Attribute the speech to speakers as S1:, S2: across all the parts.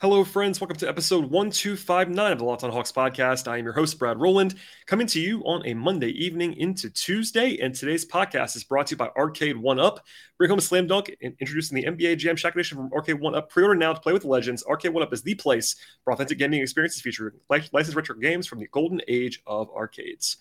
S1: Hello, friends. Welcome to episode 1259 of the Locked on Hawks podcast. I am your host, Brad Rowland, coming to you on a Monday evening into Tuesday. And today's podcast is brought to you by Arcade One Up. Bring home a slam dunk and introducing the NBA Jam Shaq Edition from Arcade One Up. Pre order now to play with legends. Arcade One Up is the place for authentic gaming experiences featuring licensed retro games from the golden age of arcades.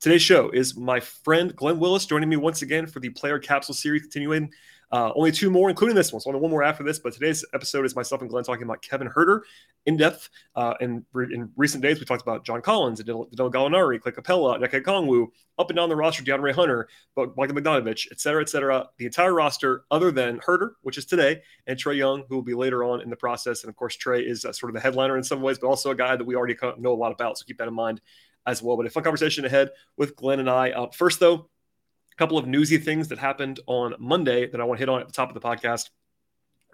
S1: Today's show is my friend Glenn Willis joining me once again for the Player Capsule series, continuing uh, only two more, including this one. So only one more after this. But today's episode is myself and Glenn talking about Kevin Huerter in depth. Uh, and in recent days, we talked about John Collins, Danilo Gallinari, Clint Capela, Onyeka Okongwu, up and down the roster, DeAndre Hunter, but Michael Bogdanovich, et cetera, et cetera. The entire roster, other than Huerter, which is today, and Trae Young, who will be later on in the process. And of course, Trae is uh, sort of the headliner in some ways, but also a guy that we already know a lot about. So keep that in mind as well. But a fun conversation ahead with Glenn and I. Uh, first, though, couple of newsy things that happened on Monday that I want to hit on at the top of the podcast.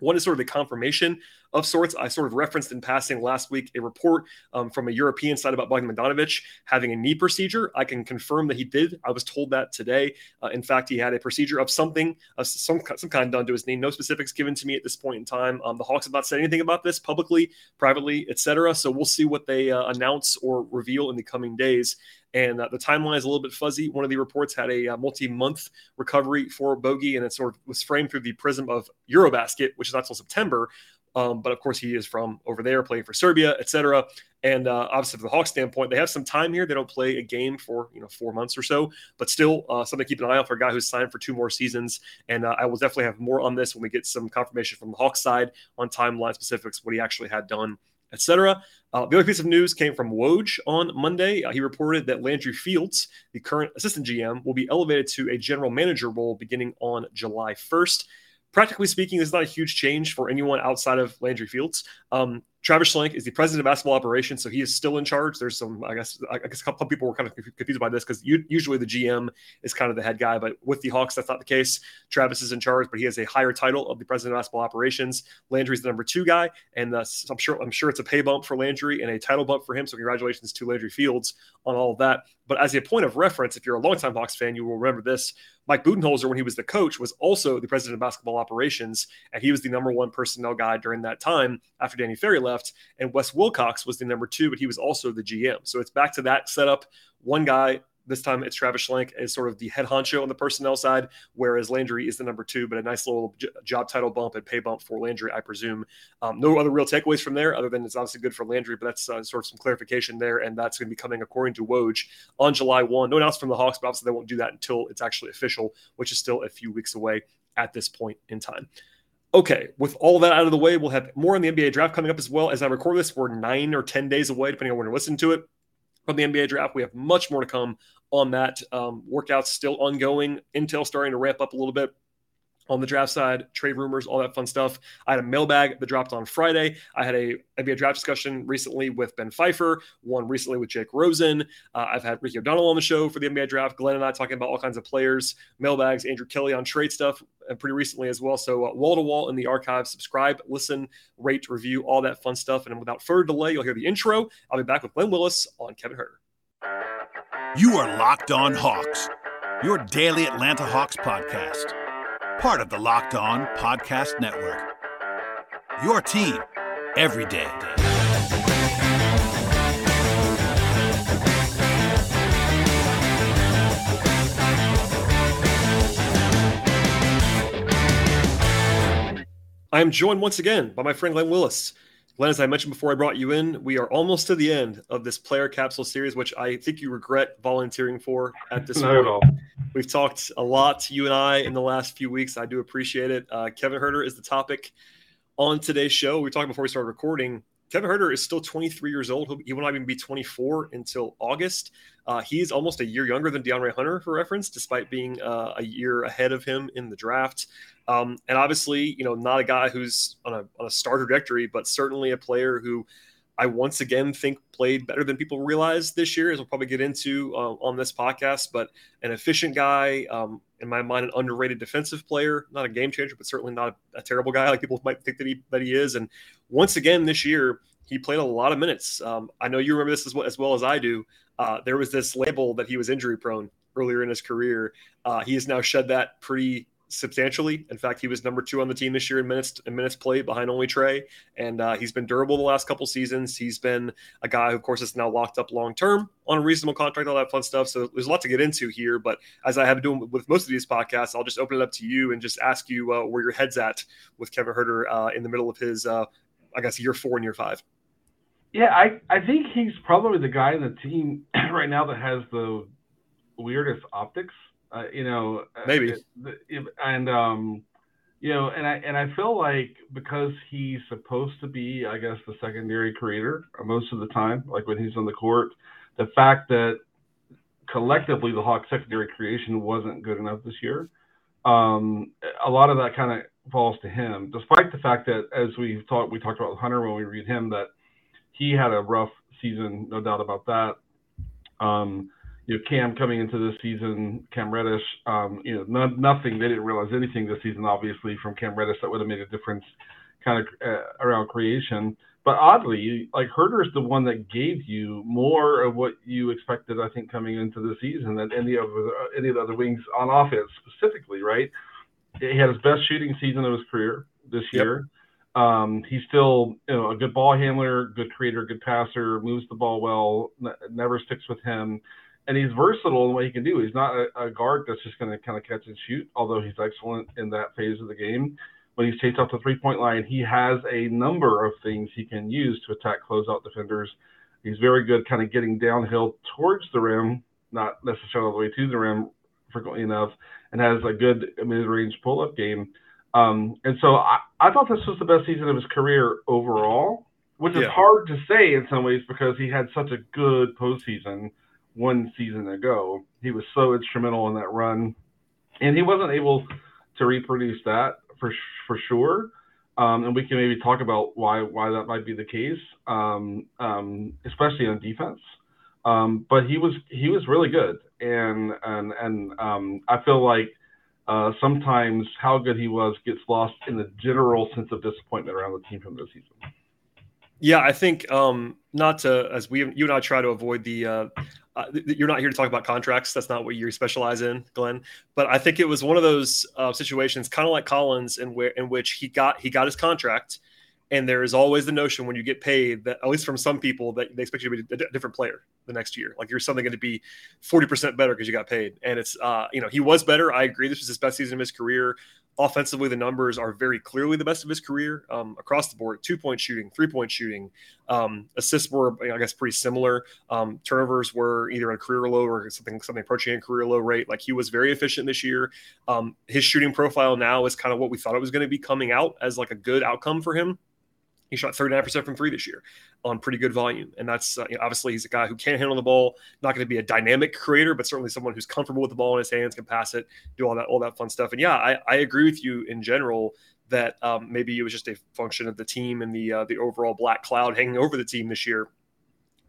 S1: One is sort of the confirmation of sorts. I sort of referenced in passing last week a report um, from a European side about Bogdan Bogdanovich having a knee procedure. I can confirm that he did. I was told that today. Uh, in fact, he had a procedure of something, of some some kind done to his knee. No specifics given to me at this point in time. Um, the Hawks have not said anything about this publicly, privately, etc. So we'll see what they uh, announce or reveal in the coming days and uh, the timeline is a little bit fuzzy. One of the reports had a uh, multi-month recovery for Bogey, and it sort of was framed through the prism of Eurobasket, which is not until September. Um, but of course, he is from over there, playing for Serbia, etc. And uh, obviously, from the Hawks standpoint, they have some time here. They don't play a game for you know four months or so, but still uh, something to keep an eye out for a guy who's signed for two more seasons. And uh, I will definitely have more on this when we get some confirmation from the Hawks side on timeline specifics, what he actually had done etc. Uh, the other piece of news came from Woj on Monday. Uh, he reported that Landry Fields, the current assistant GM, will be elevated to a general manager role beginning on July 1st. Practically speaking, this is not a huge change for anyone outside of Landry Fields. Um, Travis Schlenk is the president of basketball operations, so he is still in charge. There's some, I guess, I guess a couple people were kind of confused by this because usually the GM is kind of the head guy, but with the Hawks, that's not the case. Travis is in charge, but he has a higher title of the president of basketball operations. Landry's the number two guy, and I'm sure I'm sure it's a pay bump for Landry and a title bump for him. So congratulations to Landry Fields on all of that. But as a point of reference, if you're a longtime Hawks fan, you will remember this. Mike Budenholzer, when he was the coach, was also the president of basketball operations, and he was the number one personnel guy during that time after Danny Ferry left. And Wes Wilcox was the number two, but he was also the GM. So it's back to that setup. One guy this time it's Travis Schlenk as sort of the head honcho on the personnel side, whereas Landry is the number two, but a nice little job title bump and pay bump for Landry, I presume. Um, no other real takeaways from there, other than it's obviously good for Landry, but that's uh, sort of some clarification there. And that's going to be coming, according to Woj, on July 1. No announcement from the Hawks, but obviously they won't do that until it's actually official, which is still a few weeks away at this point in time. Okay, with all that out of the way, we'll have more on the NBA draft coming up as well. As I record this, we're nine or 10 days away, depending on when you're listening to it, from the NBA draft. We have much more to come on that. Um, workouts still ongoing. Intel starting to ramp up a little bit on the draft side, trade rumors, all that fun stuff. I had a mailbag that dropped on Friday. I had a NBA draft discussion recently with Ben Pfeiffer, one recently with Jake Rosen. Uh, I've had Ricky O'Donnell on the show for the NBA draft. Glenn and I talking about all kinds of players, mailbags, Andrew Kelly on trade stuff uh, pretty recently as well. So wall to wall in the archive, subscribe, listen, rate, review, all that fun stuff. And without further delay, you'll hear the intro. I'll be back with Glenn Willis on Kevin Huerter.
S2: You are Locked On Hawks, your daily Atlanta Hawks podcast part of the Locked On Podcast Network. Your team every day.
S1: I am joined once again by my friend Glenn Willis. Glenn, as I mentioned before I brought you in, we are almost to the end of this player capsule series, which I think you regret volunteering for at this
S3: Not point. At all.
S1: We've talked a lot, you and I, in the last few weeks. I do appreciate it. Uh, Kevin Huerter is the topic on today's show. We talked before we started recording. Kevin Huerter is still 23 years old. He will not even be 24 until August. Uh, he's almost a year younger than DeAndre Hunter, for reference, despite being uh, a year ahead of him in the draft. Um, and obviously, you know, not a guy who's on a, on a star trajectory, but certainly a player who I once again think played better than people realize this year, as we'll probably get into uh, on this podcast. But an efficient guy, um, in my mind, an underrated defensive player, not a game changer, but certainly not a, a, terrible guy like people might think that he that he is. And once again this year, he played a lot of minutes. Um, I know you remember this as well, as well as I do. Uh, there was this label that he was injury prone earlier in his career. Uh, he has now shed that pretty substantially. In fact, he was number two on the team this year in minutes in minutes played behind only Trae, and uh, he's been durable the last couple seasons. He's been a guy who, of course, is now locked up long term on a reasonable contract, all that fun stuff. So there's a lot to get into here. But as I have been doing with most of these podcasts, I'll just open it up to you and just ask you uh, where your head's at with Kevin Huerter uh, in the middle of his, uh, I guess, year four and year five.
S3: Yeah, I, I think he's probably the guy in the team right now that has the weirdest optics. Uh, you know,
S1: uh, maybe,
S3: and um, you know, and I and I feel like because he's supposed to be, I guess, the secondary creator most of the time, like when he's on the court, the fact that collectively the Hawks secondary creation wasn't good enough this year, um, a lot of that kind of falls to him, despite the fact that as we talked, we talked about Hunter when we read him that he had a rough season, no doubt about that. Um, you know, Cam coming into this season, Cam Reddish, um, you know, no, nothing. They didn't realize anything this season, obviously, from Cam Reddish that would have made a difference, kind of uh, around creation. But oddly, like Huerter is the one that gave you more of what you expected, I think, coming into the season than any of the, any of the other wings on offense specifically, right? He had his best shooting season of his career this yep. year. Um, he's still you know, a good ball handler, good creator, good passer, moves the ball well, n- never sticks with him and he's versatile in what he can do. He's not a, a guard that's just going to kind of catch and shoot, although he's excellent in that phase of the game. When he's chased off the three point line, he has a number of things he can use to attack closeout defenders. He's very good kind of getting downhill towards the rim, not necessarily all the way to the rim frequently enough, and has a good mid range pull up game. Um, and so I, I thought this was the best season of his career overall, which is hard to say in some ways because he had such a good postseason one season ago. He was so instrumental in that run, and he wasn't able to reproduce that for for sure. Um, and we can maybe talk about why why that might be the case, um, um, especially on defense. Um, but he was he was really good, and and and um, I feel like uh, sometimes how good he was gets lost in the general sense of disappointment around the team from this season.
S1: Yeah, I think um, not to as we you and I try to avoid the uh, uh, you're not here to talk about contracts. That's not what you specialize in, Glenn. But I think it was one of those uh, situations, kind of like Collins, in where in which he got he got his contract, and there is always the notion when you get paid that at least from some people that they expect you to be a different player the next year. Like you're suddenly going to be 40% better because you got paid. And it's uh, you know, he was better. I agree. This was his best season of his career. Offensively, the numbers are very clearly the best of his career um, across the board. Two point shooting, three point shooting, um, assists were, I guess, pretty similar. Um, turnovers were either a career low or something something approaching a career low rate. Like he was very efficient this year. Um, his shooting profile now is kind of what we thought it was going to be coming out as like a good outcome for him. He shot 39% from three this year on pretty good volume. And that's uh, you know, obviously he's a guy who can handle the ball, not going to be a dynamic creator, but certainly someone who's comfortable with the ball in his hands, can pass it, do all that, all that fun stuff. And yeah, I, I agree with you in general that um, maybe it was just a function of the team and the uh, the overall black cloud hanging over the team this year.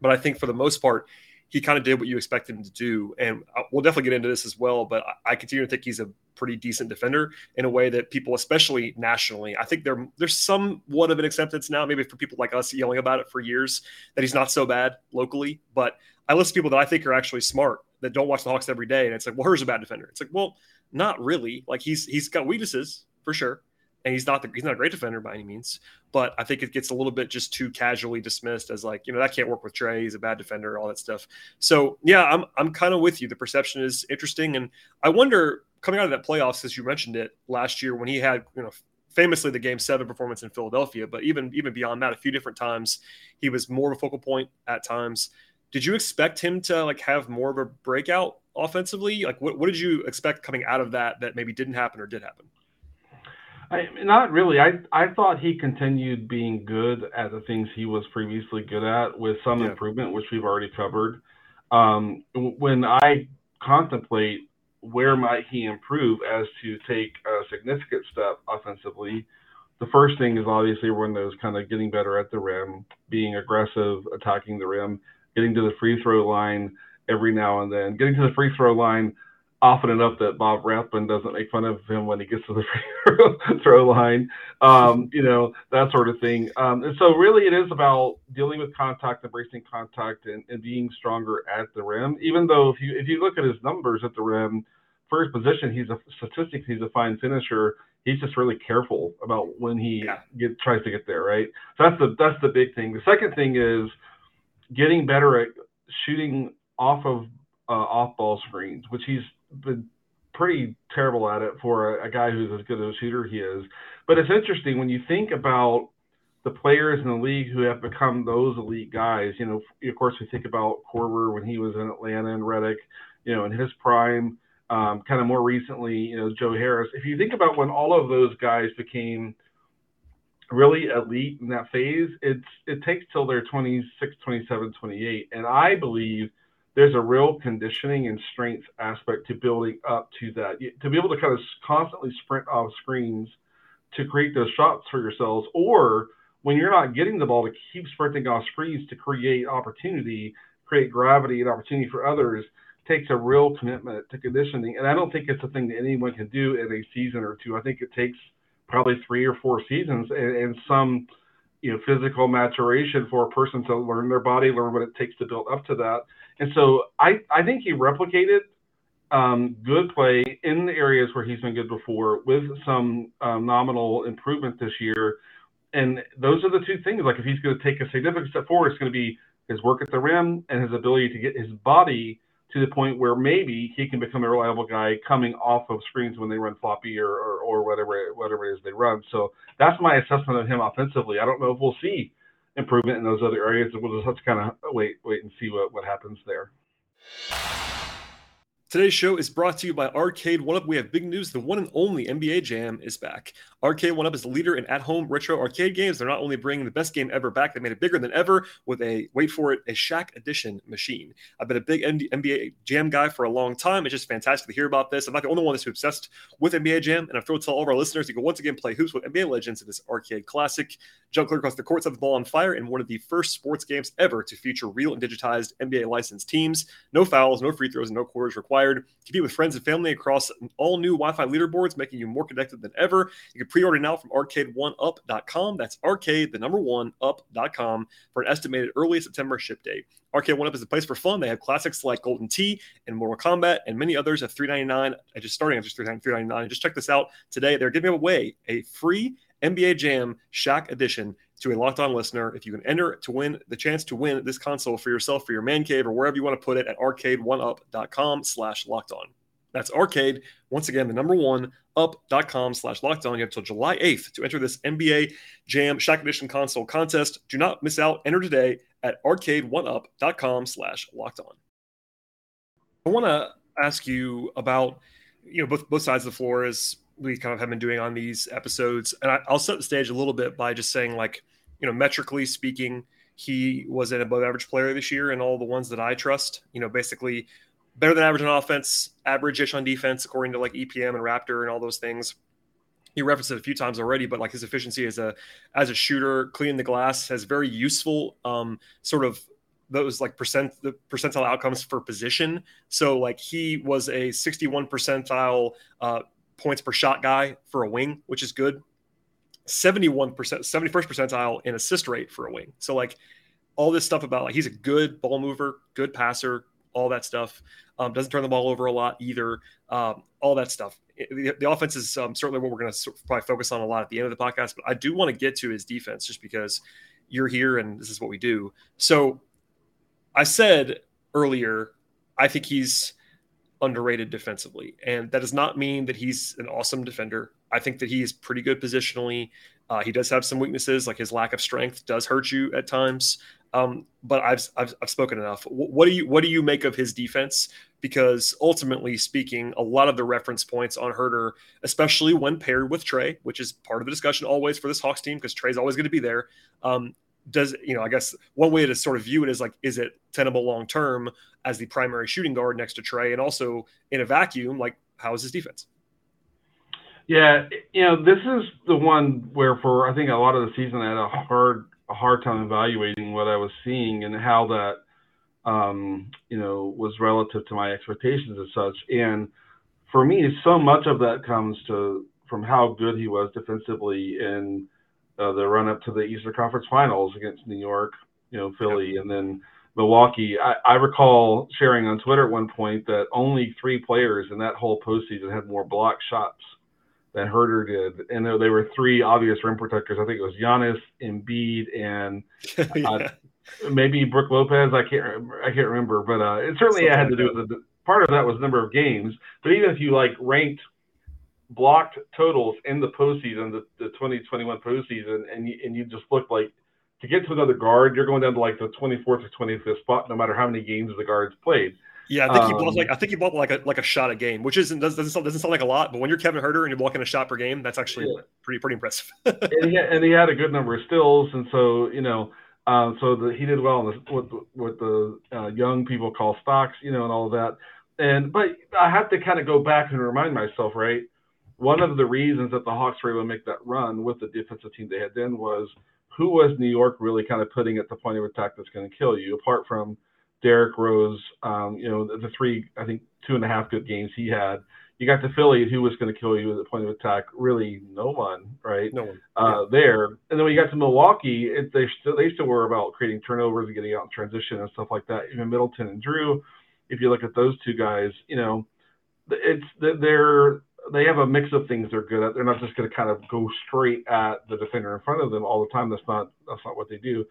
S1: But I think for the most part, he kind of did what you expected him to do. And uh, we'll definitely get into this as well. But I continue to think he's a pretty decent defender in a way that people, especially nationally, I think there there's somewhat of an acceptance now, maybe for people like us yelling about it for years, that he's not so bad locally. But I listen to people that I think are actually smart that don't watch the Hawks every day, and it's like, well, here's a bad defender. It's like, well, not really. Like he's he's got weaknesses for sure and he's not the, he's not a great defender by any means, but I think it gets a little bit just too casually dismissed as like you know that can't work with Trae. He's a bad defender, all that stuff. So yeah, I'm I'm kind of with you. The perception is interesting, and I wonder coming out of that playoffs, as you mentioned it last year when he had you know famously the game seven performance in Philadelphia, but even even beyond that, a few different times he was more of a focal point at times. Did you expect him to like have more of a breakout offensively? Like what, what did you expect coming out of that that maybe didn't happen or did happen?
S3: I, not really. I I thought he continued being good at the things he was previously good at, with some yeah. improvement, which we've already covered. Um, when I contemplate where might he improve as to take a significant step offensively, the first thing is obviously when there's kind of getting better at the rim, being aggressive, attacking the rim, getting to the free throw line every now and then, getting to the free throw line often enough that Bob Rathbun doesn't make fun of him when he gets to the free throw line, um, you know, that sort of thing. Um, and so really it is about dealing with contact, embracing contact and, and, being stronger at the rim, even though if you, if you look at his numbers at the rim first position, he's a statistics. He's a fine finisher. He's just really careful about when he yeah. get, tries to get there, right? So that's the that's the big thing. The second thing is getting better at shooting off of uh, off ball screens, which he's been pretty terrible at it for a, a guy who's as good a shooter he is. But it's interesting when you think about the players in the league who have become those elite guys. You know, of course, we think about Korver when he was in Atlanta and Redick, you know, in his prime. Um, kind of more recently, you know, Joe Harris. If you think about when all of those guys became really elite in that phase, it's it takes till they're 26, 27, 28. And I believe there's a real conditioning and strength aspect to building up to that. To be able to kind of constantly sprint off screens to create those shots for yourselves, or when you're not getting the ball to keep sprinting off screens to create opportunity, create gravity and opportunity for others takes a real commitment to conditioning. And I don't think it's a thing that anyone can do in a season or two. I think it takes probably three or four seasons and, and some you know physical maturation for a person to learn their body, learn what it takes to build up to that. And so I, I think he replicated um, good play in the areas where he's been good before with some um, nominal improvement this year and those are the two things. Like if he's going to take a significant step forward, it's going to be his work at the rim and his ability to get his body to the point where maybe he can become a reliable guy coming off of screens when they run floppy or, or, or whatever whatever it is they run. So that's my assessment of him offensively. I don't know if we'll see improvement in those other areas. We'll just have to kind of wait wait and see what, what happens there.
S1: Today's show is brought to you by Arcade One Up. We have big news. The one and only NBA Jam is back. Arcade One Up is the leader in at home retro arcade games. They're not only bringing the best game ever back, they made it bigger than ever with a, wait for it, a Shaq Edition machine. I've been a big NBA Jam guy for a long time. It's just fantastic to hear about this. I'm not the only one that's obsessed with NBA Jam, and I'm thrilled to tell all of our listeners you can once again play hoops with NBA legends in this arcade classic. Jump clear across the courts of the ball on fire in one of the first sports games ever to feature real and digitized NBA licensed teams. No fouls, no free throws, and no quarters required. Compete with friends and family across all new Wi Fi leaderboards, making you more connected than ever. You can pre-order now from arcade1up.com. That's arcade, the number one, up.com for an estimated early September ship date. Arcade One Up is a place for fun. They have classics like Golden Tee and Mortal Kombat and many others at $3.99. I just starting at just $3.99. Just check this out today. They're giving away a free NBA Jam Shaq edition to a locked on listener. If you can enter to win the chance to win this console for yourself, for your man cave, or wherever you want to put it at arcade1up.com slash locked on. That's arcade. Once again, the number one up.com slash locked on. You have until July 8th to enter this NBA Jam Shaq Edition console contest. Do not miss out. Enter today at arcade1up.com slash locked on. I want to ask you about, you know, both both sides of the floor as we kind of have been doing on these episodes. And I, I'll set the stage a little bit by just saying, like, you know, metrically speaking, he was an above average player this year and all the ones that I trust. You know, basically better than average on offense, average-ish on defense, according to like EPM and Raptor and all those things. You referenced it a few times already, but like his efficiency as a as a shooter, cleaning the glass has very useful um, sort of those like percent the percentile outcomes for position. So like he was a 61 percentile uh, points per shot guy for a wing, which is good. 71 percent, 71st percentile in assist rate for a wing. So like all this stuff about like he's a good ball mover, good passer, all that stuff. Um, doesn't turn the ball over a lot either. Um, all that stuff. the, the, offense is um, certainly what we're going to probably focus on a lot at the end of the podcast. But I do want to get to his defense just because you're here and this is what we do. So I said earlier, I think he's underrated defensively, and that does not mean that he's an awesome defender. I think that he is pretty good positionally. Uh, he does have some weaknesses, like his lack of strength does hurt you at times. Um, but I've, I've, I've spoken enough. What do you what do you make of his defense? Because ultimately speaking, a lot of the reference points on Huerter, especially when paired with Trae, which is part of the discussion always for this Hawks team, because Trae's always going to be there. Um, does you know? I guess one way to sort of view it is like, is it tenable long term as the primary shooting guard next to Trae and also in a vacuum, like how is his defense?
S3: Yeah, you know, this is the one where for I think a lot of the season I had a hard a hard time evaluating what I was seeing and how that, um, you know, was relative to my expectations and such. And for me, so much of that comes to from how good he was defensively in uh, the run up to the Eastern Conference Finals against New York, you know, Philly, yep. and then Milwaukee. I, I, recall sharing on Twitter at one point that only three players in that whole postseason had more block shots than Huerter did, and they were three obvious rim protectors. I think it was Giannis, Embiid, and uh, yeah. maybe Brook Lopez. I can't I can't remember, but uh, it certainly Something had to do with the part of that was number of games. But even if you like ranked blocked totals in the postseason, the, the 2021 postseason, and you, and you just looked like to get to another guard, you're going down to like the 24th or 25th spot, no matter how many games the guards played.
S1: Yeah, I think um, he blocked like I think he blocked like a like a shot a game, which isn't doesn't sound, doesn't sound like a lot, but when you're Kevin Huerter and you're blocking a shot per game, that's actually yeah. pretty pretty impressive.
S3: and, he had, and he had a good number of stills, and so you know, um, so the, he did well in the, what what the uh, young people call stocks, you know, and all of that. And but I have to kind of go back and remind myself, right? One of the reasons that the Hawks were able to make that run with the defensive team they had then was who was New York really kind of putting at the point of attack that's going to kill you, apart from Derrick Rose, um, you know, the, the, three, I think, two and a half good games he had. You got to Philly, who was going to kill you at the point of attack? Really, no one, right?
S1: No one.
S3: Uh, yeah. There, and then when you got to Milwaukee, it, they still they still were about creating turnovers and getting out in transition and stuff like that. Even Middleton and Jrue, if you look at those two guys, you know, it's they're they have a mix of things they're good at. They're not just going to kind of go straight at the defender in front of them all the time. That's not that's not what they do.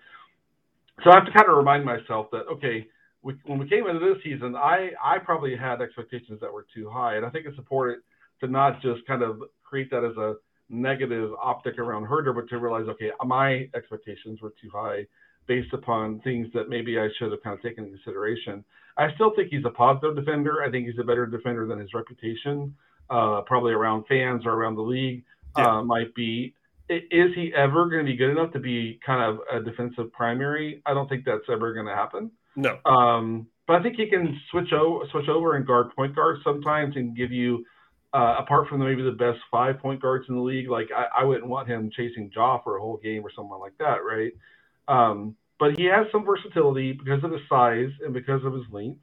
S3: So I have to kind of remind myself that okay, we, when we came into this season, I I probably had expectations that were too high, and I think it's important to not just kind of create that as a negative optic around Huerter, but to realize okay, my expectations were too high based upon things that maybe I should have kind of taken into consideration. I still think he's a positive defender. I think he's a better defender than his reputation uh, probably around fans or around the league yeah. uh, might be. Is he ever going to be good enough to be kind of a defensive primary? I don't think that's ever going to happen.
S1: No.
S3: Um, but I think he can switch over, switch over and guard point guards sometimes and give you, uh, apart from maybe the best five point guards in the league. Like I, I wouldn't want him chasing Ja for a whole game or someone like that, right? Um, but he has some versatility because of his size and because of his length,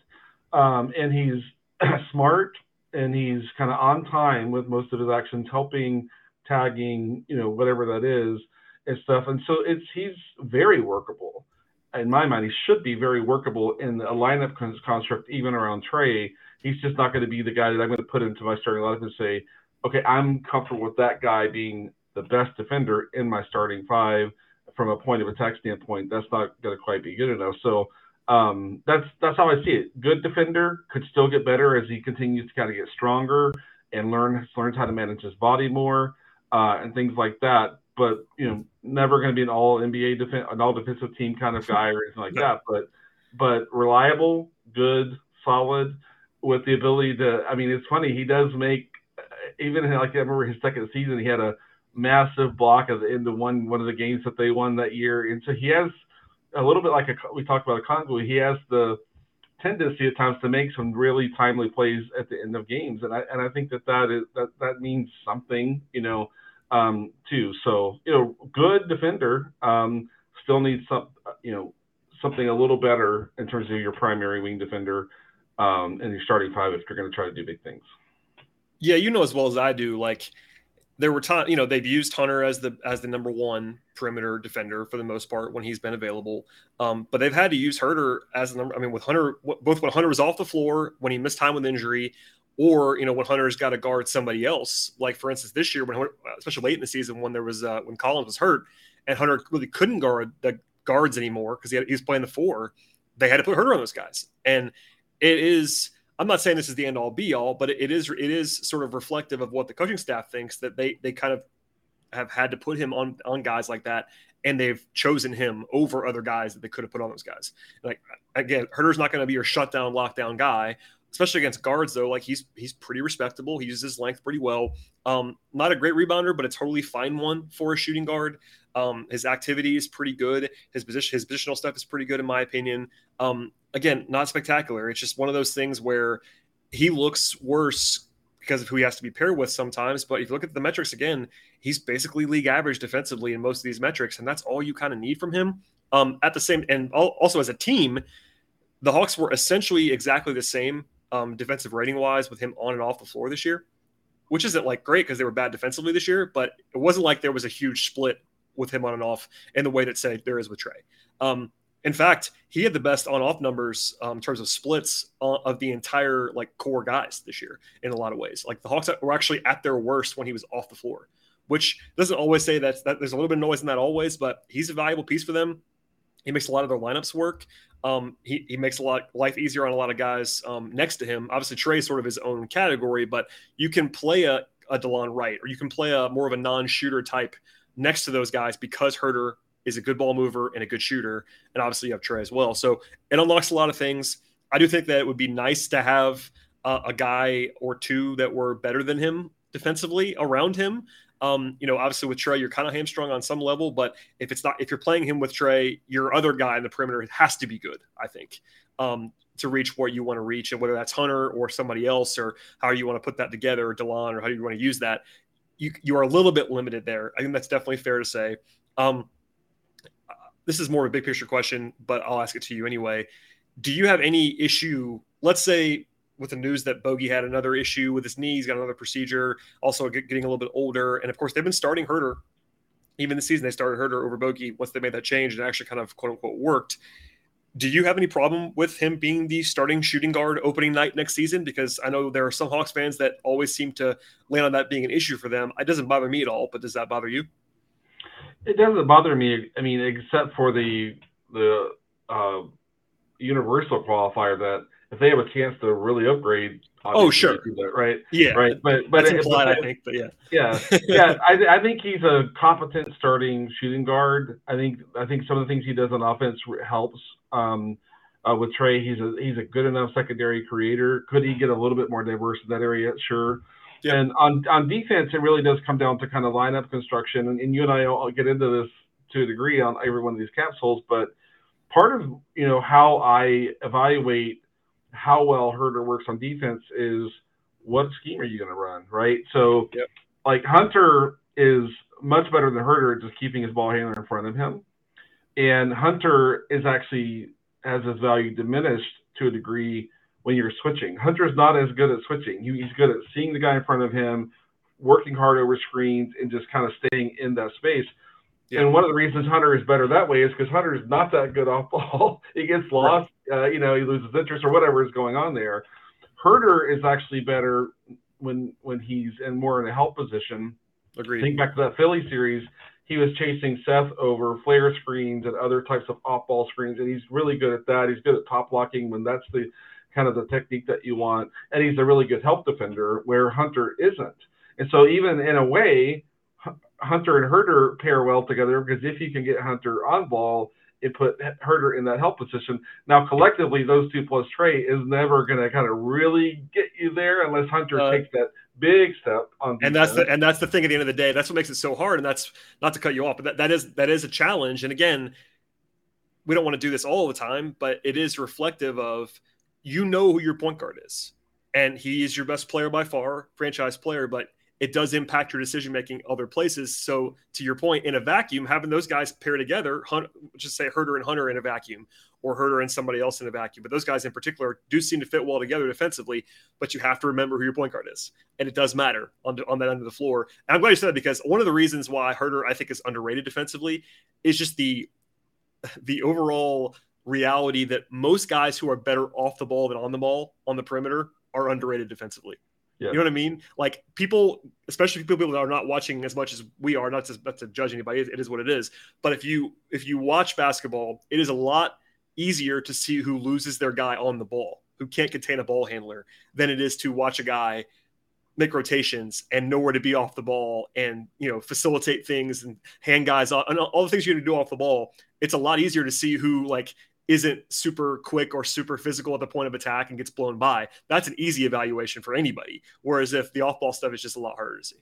S3: um, and he's smart and he's kind of on time with most of his actions, helping, tagging, you know, whatever that is and stuff. And so it's he's very workable. In my mind, he should be very workable in a lineup construct, even around Trae. He's just not going to be the guy that I'm going to put into my starting lineup and say, okay, I'm comfortable with that guy being the best defender in my starting five from a point of attack standpoint. That's not going to quite be good enough. So um, that's that's how I see it. Good defender could still get better as he continues to kind of get stronger and learn learns how to manage his body more uh, and things like that. But you know, never going to be an all NBA defense, an all defensive team kind of guy or anything like that. But but reliable, good, solid, with the ability to. I mean, it's funny. He does make even like I remember his second season, he had a massive block at the end of one one of the games that they won that year, and so he has a little bit like a, we talked about Okongwu. He has the tendency at times to make some really timely plays at the end of games, and I and I think that that is that that means something, you know, um, too. So you know, good defender um, still needs some, you know, something a little better in terms of your primary wing defender um, and your starting five if you're going to try to do big things.
S1: Yeah, you know as well as I do, like there were times, you know, they've used Hunter as the as the number one perimeter defender for the most part when he's been available. Um, but they've had to use Huerter as the number. I mean, with Hunter, both when Hunter was off the floor, when he missed time with injury, or you know when Hunter's got to guard somebody else. Like for instance, this year when especially late in the season when there was uh, when Collins was hurt and Hunter really couldn't guard the guards anymore because he, he was playing the four, they had to put Huerter on those guys, and it is I'm not saying this is the end all be all, but it is it is sort of reflective of what the coaching staff thinks that they they kind of have had to put him on on guys like that, and they've chosen him over other guys that they could have put on those guys. Like again, Huerter's not going to be your shutdown lockdown guy, especially against guards though. Like he's he's pretty respectable. He uses his length pretty well. Um, not a great rebounder, but a totally fine one for a shooting guard. Um, his activity is pretty good. His position, his positional stuff is pretty good in my opinion. Um, again, not spectacular. It's just one of those things where he looks worse because of who he has to be paired with sometimes. But if you look at the metrics again, he's basically league average defensively in most of these metrics, and that's all you kind of need from him. Um, at the same, and also as a team, the Hawks were essentially exactly the same um, defensive rating wise with him on and off the floor this year, which isn't like great because they were bad defensively this year, but it wasn't like there was a huge split with him on and off in the way that say there is with Trae. Um, In fact, he had the best on-off numbers um, in terms of splits uh, of the entire like core guys this year in a lot of ways. Like the Hawks were actually at their worst when he was off the floor, which doesn't always say that there's a little bit of noise in that always, but he's a valuable piece for them. He makes a lot of their lineups work. Um, he, he makes a lot life easier on a lot of guys um, next to him. Obviously, Trae's sort of his own category, but you can play a, a Delon Wright or you can play a more of a non-shooter type next to those guys because Huerter is a good ball mover and a good shooter, and obviously you have Trae as well. So it unlocks a lot of things. I do think that it would be nice to have uh, a guy or two that were better than him defensively around him. Um, you know, obviously with Trae, you're kind of hamstrung on some level, but if it's not, if you're playing him with Trae, your other guy in the perimeter has to be good. I think um, to reach what you want to reach, and whether that's Hunter or somebody else, or how you want to put that together, or Delon, or how you want to use that, you you are a little bit limited there. I think that's definitely fair to say. Um, this is more of a big picture question, but I'll ask it to you anyway. Do you have any issue? Let's say with the news that Bogey had another issue with his knee, he's got another procedure, also getting a little bit older, and of course they've been starting Huerter. Even this season, they started Huerter over Bogey once they made that change and actually kind of quote unquote worked. Do you have any problem with him being the starting shooting guard opening night next season? Because I know there are some Hawks fans that always seem to land on that being an issue for them. It doesn't bother me at all, but does that bother you?
S3: It doesn't bother me. I mean, except for the the uh, universal qualifier that if they have a chance to really upgrade,
S1: oh sure,
S3: that, right?
S1: Yeah,
S3: right. But but
S1: That's implied, I think. But yeah,
S3: yeah, yeah. I, I think he's a competent starting shooting guard. I think I think some of the things he does on offense helps. Um, uh, with Trae, he's a he's a good enough secondary creator. Could he get a little bit more diverse in that area? Sure. Yeah. And on, on defense, it really does come down to kind of lineup construction. And, and you and I will get into this to a degree on every one of these capsules, but part of you know how I evaluate how well Huerter works on defense is what scheme are you going to run, right? So, yep. like Hunter is much better than Huerter just keeping his ball handler in front of him, and Hunter is actually has his value diminished to a degree when you're switching. Hunter's not as good at switching. He, he's good at seeing the guy in front of him, working hard over screens, and just kind of staying in that space. Yeah. And one of the reasons Hunter is better that way is because Hunter is not that good off ball. he gets lost, right. Uh, you know, he loses interest or whatever is going on there. Huerter is actually better when when he's in more in a help position.
S1: Agreed.
S3: Think back to that Philly series. He was chasing Seth over flare screens and other types of off ball screens, and he's really good at that. He's good at top blocking when that's the kind of the technique that you want. And he's a really good help defender where Hunter isn't. And so even in a way, Hunter and Huerter pair well together because if you can get Hunter on ball, it put Huerter in that help position. Now collectively, those two plus Trae is never going to kind of really get you there unless Hunter uh, takes that big step on.
S1: And that's the and that's the thing at the end of the day. That's what makes it so hard. And that's not to cut you off, but that, that is that is a challenge. And again, we don't want to do this all the time, but it is reflective of you know who your point guard is. And he is your best player by far, franchise player, but it does impact your decision making other places. So, to your point, in a vacuum, having those guys pair together, Hunt, just say Huerter and Hunter in a vacuum, or Huerter and somebody else in a vacuum. But those guys in particular do seem to fit well together defensively. But you have to remember who your point guard is, and it does matter on, on that end of the floor. And I'm glad you said that because one of the reasons why Huerter I think is underrated defensively is just the the overall reality that most guys who are better off the ball than on the ball on the perimeter are underrated defensively. Yeah. You know what I mean? Like people, especially people that are not watching as much as we are, not to, not to judge anybody, it is what it is. But if you if you watch basketball, it is a lot easier to see who loses their guy on the ball, who can't contain a ball handler, than it is to watch a guy make rotations and know where to be off the ball and you know facilitate things and hand guys on and all the things you're to do off the ball. It's a lot easier to see who like isn't super quick or super physical at the point of attack and gets blown by, that's an easy evaluation for anybody. Whereas if the off ball stuff is just a lot harder to see.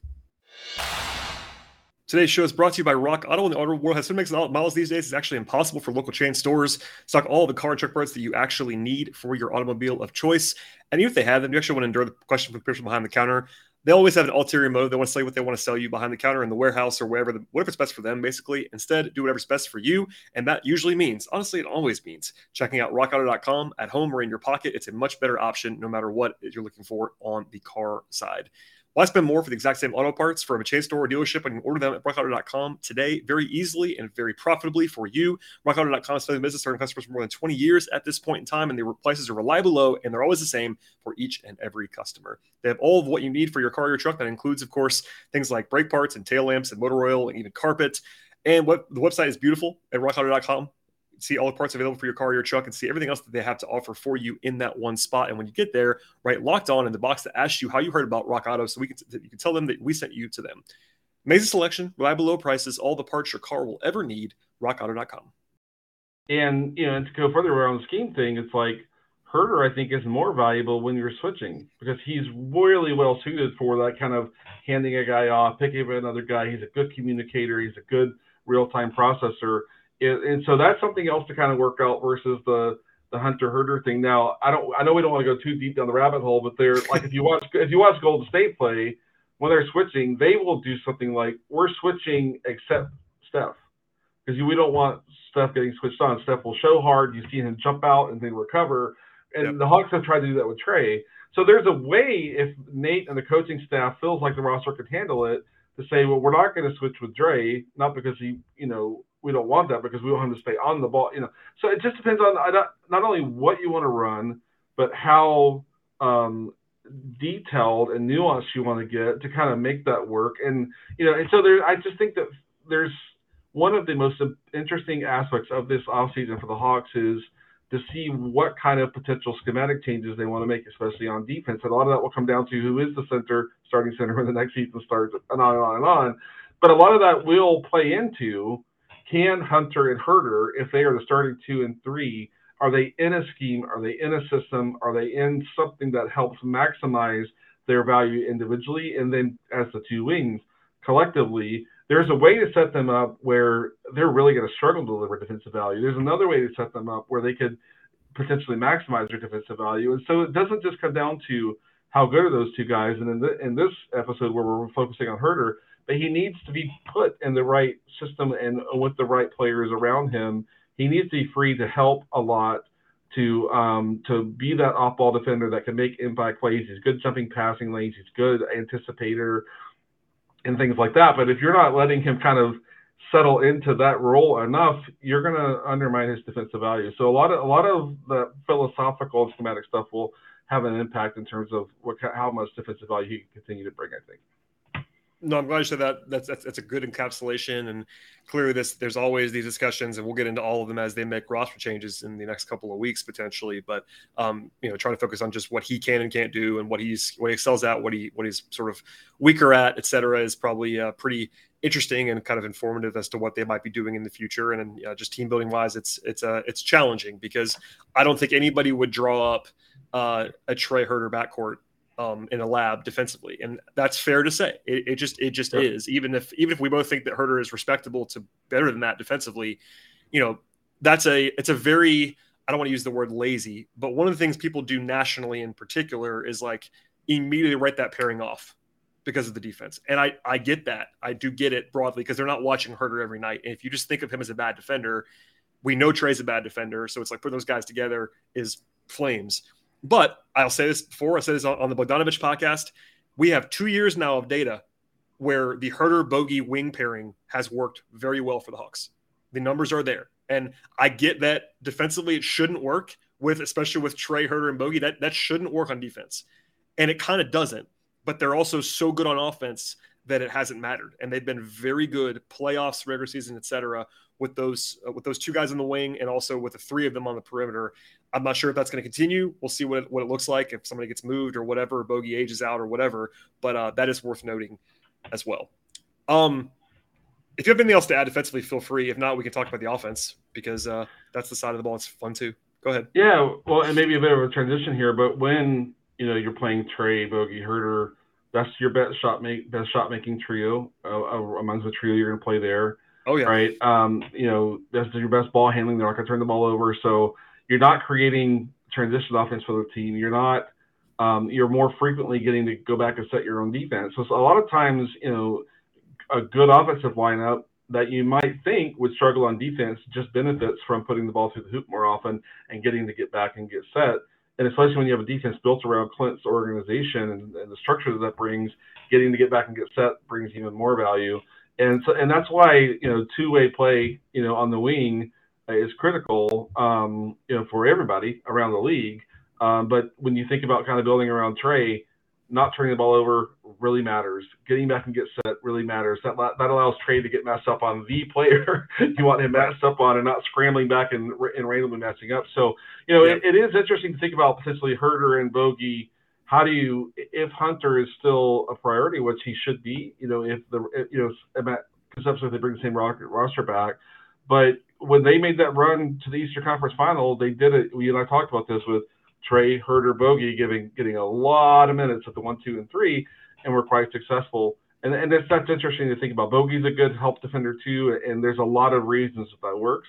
S1: Today's show is brought to you by Rock Auto. And the auto world has so many models these days, it's actually impossible for local chain stores to stock all the car and truck parts that you actually need for your automobile of choice. And even if they have them, you actually want to endure the question from the person behind the counter they always have an ulterior motive. They want to sell you what they want to sell you behind the counter in the warehouse or wherever, the, whatever's best for them, basically. Instead, do whatever's best for you. And that usually means, honestly, it always means checking out rockauto.com at home or in your pocket. It's a much better option no matter what you're looking for on the car side. Why spend more for the exact same auto parts from a chain store or dealership can order them at rockauto.com today very easily and very profitably for you? Rockauto.com has been in business serving customers for more than 20 years at this point in time, and their prices are reliably low and they're always the same for each and every customer. They have all of what you need for your car or your truck. That includes, of course, things like brake parts and tail lamps and motor oil and even carpet. And what the website is beautiful at rockauto.com see all the parts available for your car your truck and see everything else that they have to offer for you in that one spot. And when you get there, right, locked on in the box that asks you how you heard about Rock Auto, so we can you can tell them that we sent you to them. Amazing selection, reliable low prices, all the parts your car will ever need. RockAuto.com.
S3: And you know, to go further around the scheme thing, it's like Huerter, I think, is more valuable when you're switching because he's really well suited for that kind of handing a guy off, picking up another guy. He's a good communicator. He's a good real time processor and so that's something else to kind of work out versus the the hunter Huerter thing. Now, I don't I know we don't want to go too deep down the rabbit hole, but they're like if you watch if you watch Golden State play when they're switching, they will do something like we're switching except Steph because we don't want Steph getting switched on. Steph will show hard. You see him jump out and then recover. And yep. the Hawks have tried to do that with Trae. So there's a way if Nate and the coaching staff feels like the roster could handle it to say, well, we're not going to switch with Trae, not because he, you know, we don't want that because we want him to stay on the ball. You know, so it just depends on not, not only what you want to run, but how um, detailed and nuanced you want to get to kind of make that work. And you know, and so there, I just think that there's one of the most interesting aspects of this offseason for the Hawks is to see what kind of potential schematic changes they want to make, especially on defense. And a lot of that will come down to who is the center, starting center when the next season starts, and on and on and on. But a lot of that will play into can Hunter and Huerter, if they are the starting two and three, are they in a scheme? Are they in a system? Are they in something that helps maximize their value individually? And then as the two wings collectively, there's a way to set them up where they're really going to struggle to deliver defensive value. There's another way to set them up where they could potentially maximize their defensive value. And so it doesn't just come down to how good are those two guys. And in, the, in this episode where we're focusing on Huerter, but he needs to be put in the right system and with the right players around him. He needs to be free to help a lot, to um, to be that off-ball defender that can make impact plays. He's good jumping passing lanes. He's good anticipator and things like that. But if you're not letting him kind of settle into that role enough, you're going to undermine his defensive value. So a lot of a lot of the philosophical and schematic stuff will have an impact in terms of what how much defensive value he can continue to bring. I think
S1: no, I'm glad you said that. That's, that's, that's a good encapsulation, and clearly, this there's always these discussions, and we'll get into all of them as they make roster changes in the next couple of weeks potentially. But um, you know, trying to focus on just what he can and can't do, and what he's what he excels at, what he what he's sort of weaker at, et cetera, is probably uh, pretty interesting and kind of informative as to what they might be doing in the future. And uh, just team building wise, it's it's uh, it's challenging because I don't think anybody would draw up uh, a Trae Huerter backcourt um, in a lab defensively, and that's fair to say. It, it just it just sure. is. Even if even if we both think that Huerter is respectable to better than that defensively, you know, that's a it's a very I don't want to use the word lazy, but one of the things people do nationally in particular is like immediately write that pairing off because of the defense. And I I get that. I do get it broadly because they're not watching Huerter every night. And if you just think of him as a bad defender, we know Trae's a bad defender, so it's like putting those guys together is flames. But I'll say this before I said this on, the Bogdanovich podcast. We have two years now of data where the Huerter Bogey wing pairing has worked very well for the Hawks. The numbers are there. And I get that defensively it shouldn't work with, especially with Trae Huerter and Bogey. That that shouldn't work on defense. And it kind of doesn't. But they're also so good on offense that it hasn't mattered. And they've been very good playoffs, regular season, etc. with those uh, with those two guys in the wing and also with the three of them on the perimeter. I'm not sure if that's going to continue. We'll see what it, what it looks like if somebody gets moved or whatever, Bogey ages out or whatever. But uh, that is worth noting as well. Um, if you have anything else to add defensively, feel free. If not, we can talk about the offense because uh, that's the side of the ball. It's fun too. Go ahead.
S3: Yeah, well, and maybe a bit of a transition here, but when you know you're playing Trae, Bogey, Huerter, that's your best shot make best shot making trio uh, uh amongst the trio you're going to play there.
S1: Oh yeah.
S3: Right. Um, you know that's your best ball handling. They're not going to turn the ball over, so you're not creating transition offense for the team. You're not. Um, you're more frequently getting to go back and set your own defense. So, so a lot of times, you know, a good offensive lineup that you might think would struggle on defense just benefits from putting the ball through the hoop more often and getting to get back and get set. and especially when you have a defense built around Clint's organization and, and the structure that, that brings, getting to get back and get set brings even more value. And so, and that's why you know two-way play, you know, on the wing is critical, um, you know, for everybody around the league. Um, but when you think about kind of building around Trae, not turning the ball over really matters. Getting back and get set really matters. That that allows Trae to get messed up on the player you want him messed up on, and not scrambling back and, and randomly messing up. So you know, it, it is interesting to think about potentially Huerter and Bogey. How do you, if Hunter is still a priority, which he should be, you know, if the you know, conceptually they bring the same roster back, but when they made that run to the Eastern Conference Final, they did it. You and I talked about this with Trae, Huerter Bogey giving getting a lot of minutes at the one, two, and three, and were quite successful. And and that's that's interesting to think about. Bogey's a good help defender too, and there's a lot of reasons that that works.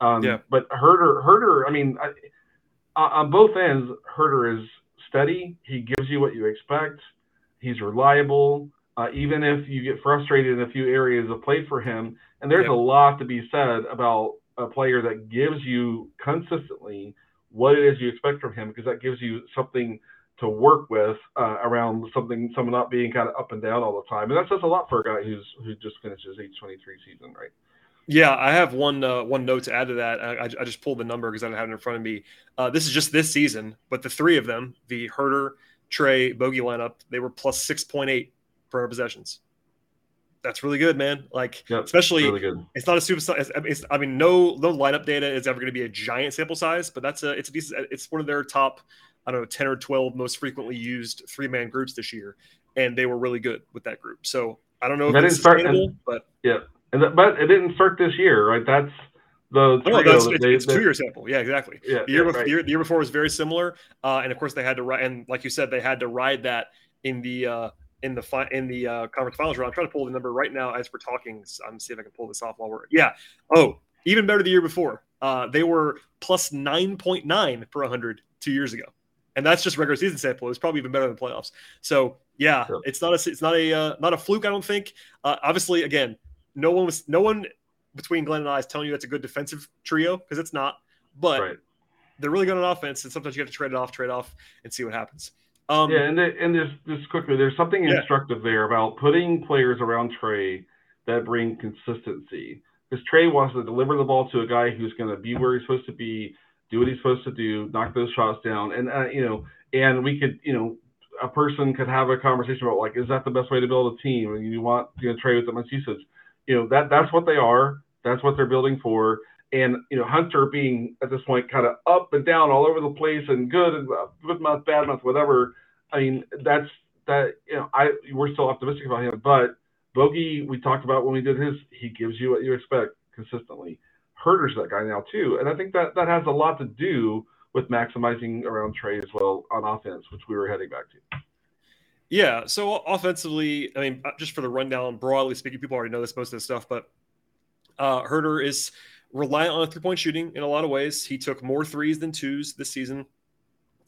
S3: Um, yeah. But Herder, Huerter, I mean, I, on both ends, Huerter is steady. He gives you what you expect. He's reliable. Uh, even if you get frustrated in a few areas of play for him, and there's a lot to be said about a player that gives you consistently what it is you expect from him because that gives you something to work with uh, around something someone not being kind of up and down all the time and that says a lot for a guy who's who just finished his age 23 season right
S1: yeah i have one uh, one note to add to that i, I just pulled the number because i don't have it in front of me uh, this is just this season but the three of them the Huerter, Trae bogey lineup they were plus 6.8 per possessions that's really good, man. Like, yep, especially really it's not a super. It's, it's, I mean, no, no lineup data is ever going to be a giant sample size, but that's a, it's a decent. It's one of their top, I don't know, ten or twelve most frequently used three man groups this year, and they were really good with that group. So I don't know if it's sustainable, and, but
S3: yeah, that, but it didn't start this year, right? That's the
S1: oh, that's, it's, they, it's two year sample. Yeah, exactly. Yeah, the year, yeah, before, right. the year, the year before was very similar, uh, and of course they had to ride, and like you said, they had to ride that in the. Uh, in the fi- in the uh, conference finals round. I'm trying to pull the number right now as we're talking. So I'm see if I can pull this off while we're yeah. Oh, even better the year before. Uh, they were plus 9.9 per 100 two years ago, and that's just regular season sample. It's probably even better than playoffs. So yeah, sure. it's not a it's not a uh, not a fluke. I don't think. Uh, obviously, again, no one was no one between Glenn and I is telling you that's a good defensive trio because it's not. But right. they're really good on offense, and sometimes you have to trade it off, trade off, and see what happens.
S3: Um, yeah, and the, and there's just quickly, there's something yeah. instructive there about putting players around Trae that bring consistency. Because Trae wants to deliver the ball to a guy who's going to be where he's supposed to be, do what he's supposed to do, knock those shots down, and uh, you know, and we could, you know, a person could have a conversation about like, is that the best way to build a team? And you want you know Trae with the much usage, you know, that that's what they are. That's what they're building for and you know Hunter being at this point kind of up and down all over the place and good and uh, good month, bad month, whatever. I mean that's that you know I we're still optimistic about him, but Bogey we talked about when we did his he gives you what you expect consistently. Huerter's that guy now too, and I think that that has a lot to do with maximizing around Trae as well on offense, which we were heading back to.
S1: Yeah. So offensively, I mean, uh, just for the rundown, broadly speaking, people already know this most of this stuff, but uh, Huerter is reliant on three point shooting in a lot of ways. He took more threes than twos this season.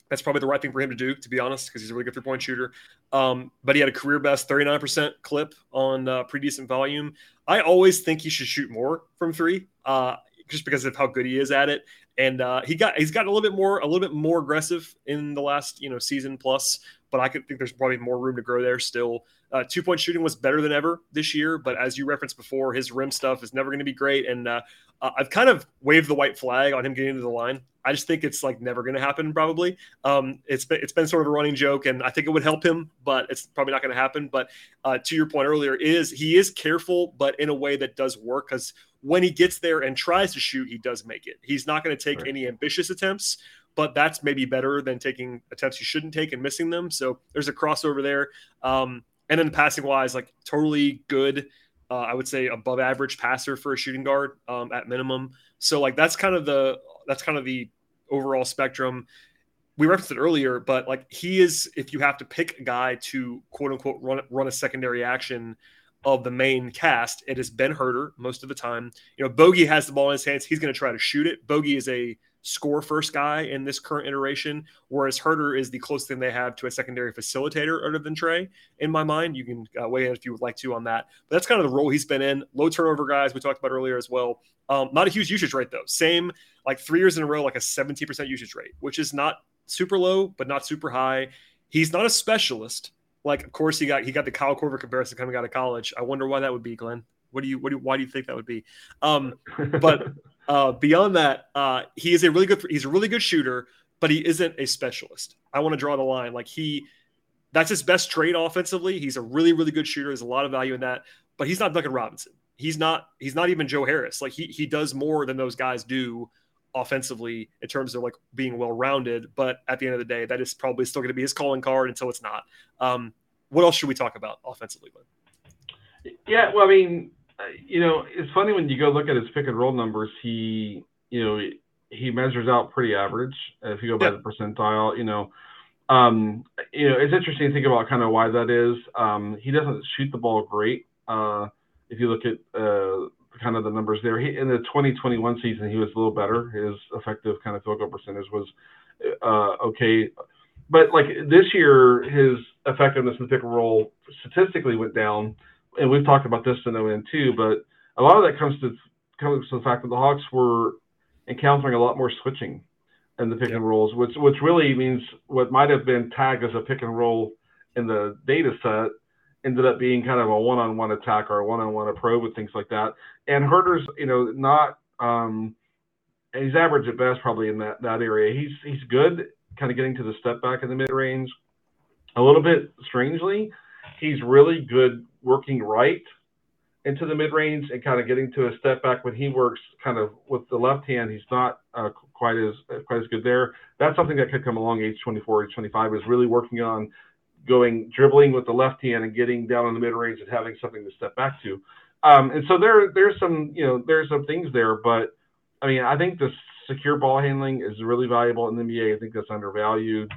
S1: That's probably the right thing for him to do, to be honest, because he's a really good three point shooter. Um, but he had a career best 39% clip on uh, pretty decent volume. I always think he should shoot more from three, uh, just because of how good he is at it. And uh, he got he's got a little bit more a little bit more aggressive in the last you know season plus, but I could think there's probably more room to grow there still. Uh, two point shooting was better than ever this year, but as you referenced before, his rim stuff is never going to be great. And uh, I've kind of waved the white flag on him getting into the line. I just think it's like never going to happen. Probably, um, it's been it's been sort of a running joke, and I think it would help him, but it's probably not going to happen. But uh, to your point earlier, is he is careful, but in a way that does work because when he gets there and tries to shoot, he does make it. He's not going to take right. any ambitious attempts, but that's maybe better than taking attempts you shouldn't take and missing them. So there's a crossover there. Um, and then passing wise, like totally good. Uh, I would say above average passer for a shooting guard um, at minimum. So like that's kind of the that's kind of the overall spectrum. We referenced it earlier, but like he is, if you have to pick a guy to quote unquote run run a secondary action of the main cast, it has been Huerter most of the time. You know, Bogey has the ball in his hands. He's going to try to shoot it. Bogey is a score first guy in this current iteration, whereas Huerter is the closest thing they have to a secondary facilitator other than Trae. In my mind, you can uh, weigh in if you would like to on that. But that's kind of the role he's been in. Low turnover guys we talked about earlier as well. Um, not a huge usage rate though. Same like three years in a row, like a 70% usage rate, which is not super low, but not super high. He's not a specialist. Like, of course, he got he got the Kyle Korver comparison coming out of college. I wonder why that would be, Glenn. What do you what do you, why do you think that would be? Um, but uh, beyond that, uh, he is a really good he's a really good shooter, but he isn't a specialist. I want to draw the line. Like he that's his best trade offensively. He's a really, really good shooter. There's a lot of value in that, but he's not Duncan Robinson. He's not. He's not even Joe Harris. Like he he does more than those guys do offensively in terms of like being well rounded. But at the end of the day, that is probably still going to be his calling card until it's not. Um, what else should we talk about offensively?
S3: Yeah, well, I mean, you know, it's funny when you go look at his pick and roll numbers. He, you know, he measures out pretty average if you go by the percentile. You know, um, you know, it's interesting to think about kind of why that is. Um, he doesn't shoot the ball great. Uh, if you look at uh, kind of the numbers there, he, in the 2021 season, he was a little better. His effective kind of field goal percentage was uh, okay, but like this year, his effectiveness in the pick and roll statistically went down, and we've talked about this in ON too. But a lot of that comes to comes to the fact that the Hawks were encountering a lot more switching in the pick yep. and rolls, which which really means what might have been tagged as a pick and roll in the data set ended up being kind of a one-on-one attack or a one-on-one approach with things like that. And Huerter's, you know, not um, he's average at best probably in that that area. He's he's good, kind of getting to the step back in the mid range. A little bit strangely, he's really good working right into the mid range and kind of getting to a step back when he works kind of with the left hand. He's not uh, quite as quite as good there. That's something that could come along age 24, age 25 is really working on going dribbling with the left hand and getting down in the mid range and having something to step back to. Um, and so there there's some you know there's some things there, but I mean I think the secure ball handling is really valuable in the NBA. I think that's undervalued.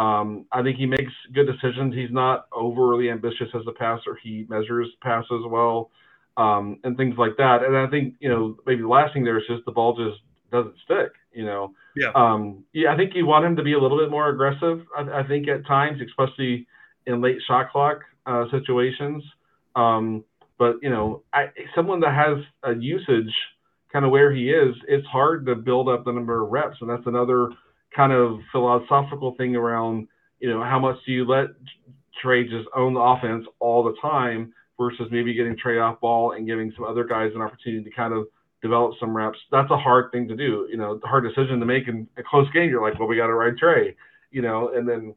S3: Um, I think he makes good decisions. He's not overly ambitious as a passer. He measures passes well um, and things like that. And I think you know maybe the last thing there is just the ball just doesn't stick. You know.
S1: Yeah.
S3: Um, yeah. I think you want him to be a little bit more aggressive. I, I think at times, especially in late shot clock uh, situations. Um, but you know, I, someone that has a usage kind of where he is, it's hard to build up the number of reps, and that's another kind of philosophical thing around you know how much do you let Trae just own the offense all the time versus maybe getting Trae off ball and giving some other guys an opportunity to kind of develop some reps. That's a hard thing to do, you know, hard decision to make in a close game. You're like, well, we got to ride Trae, you know, and then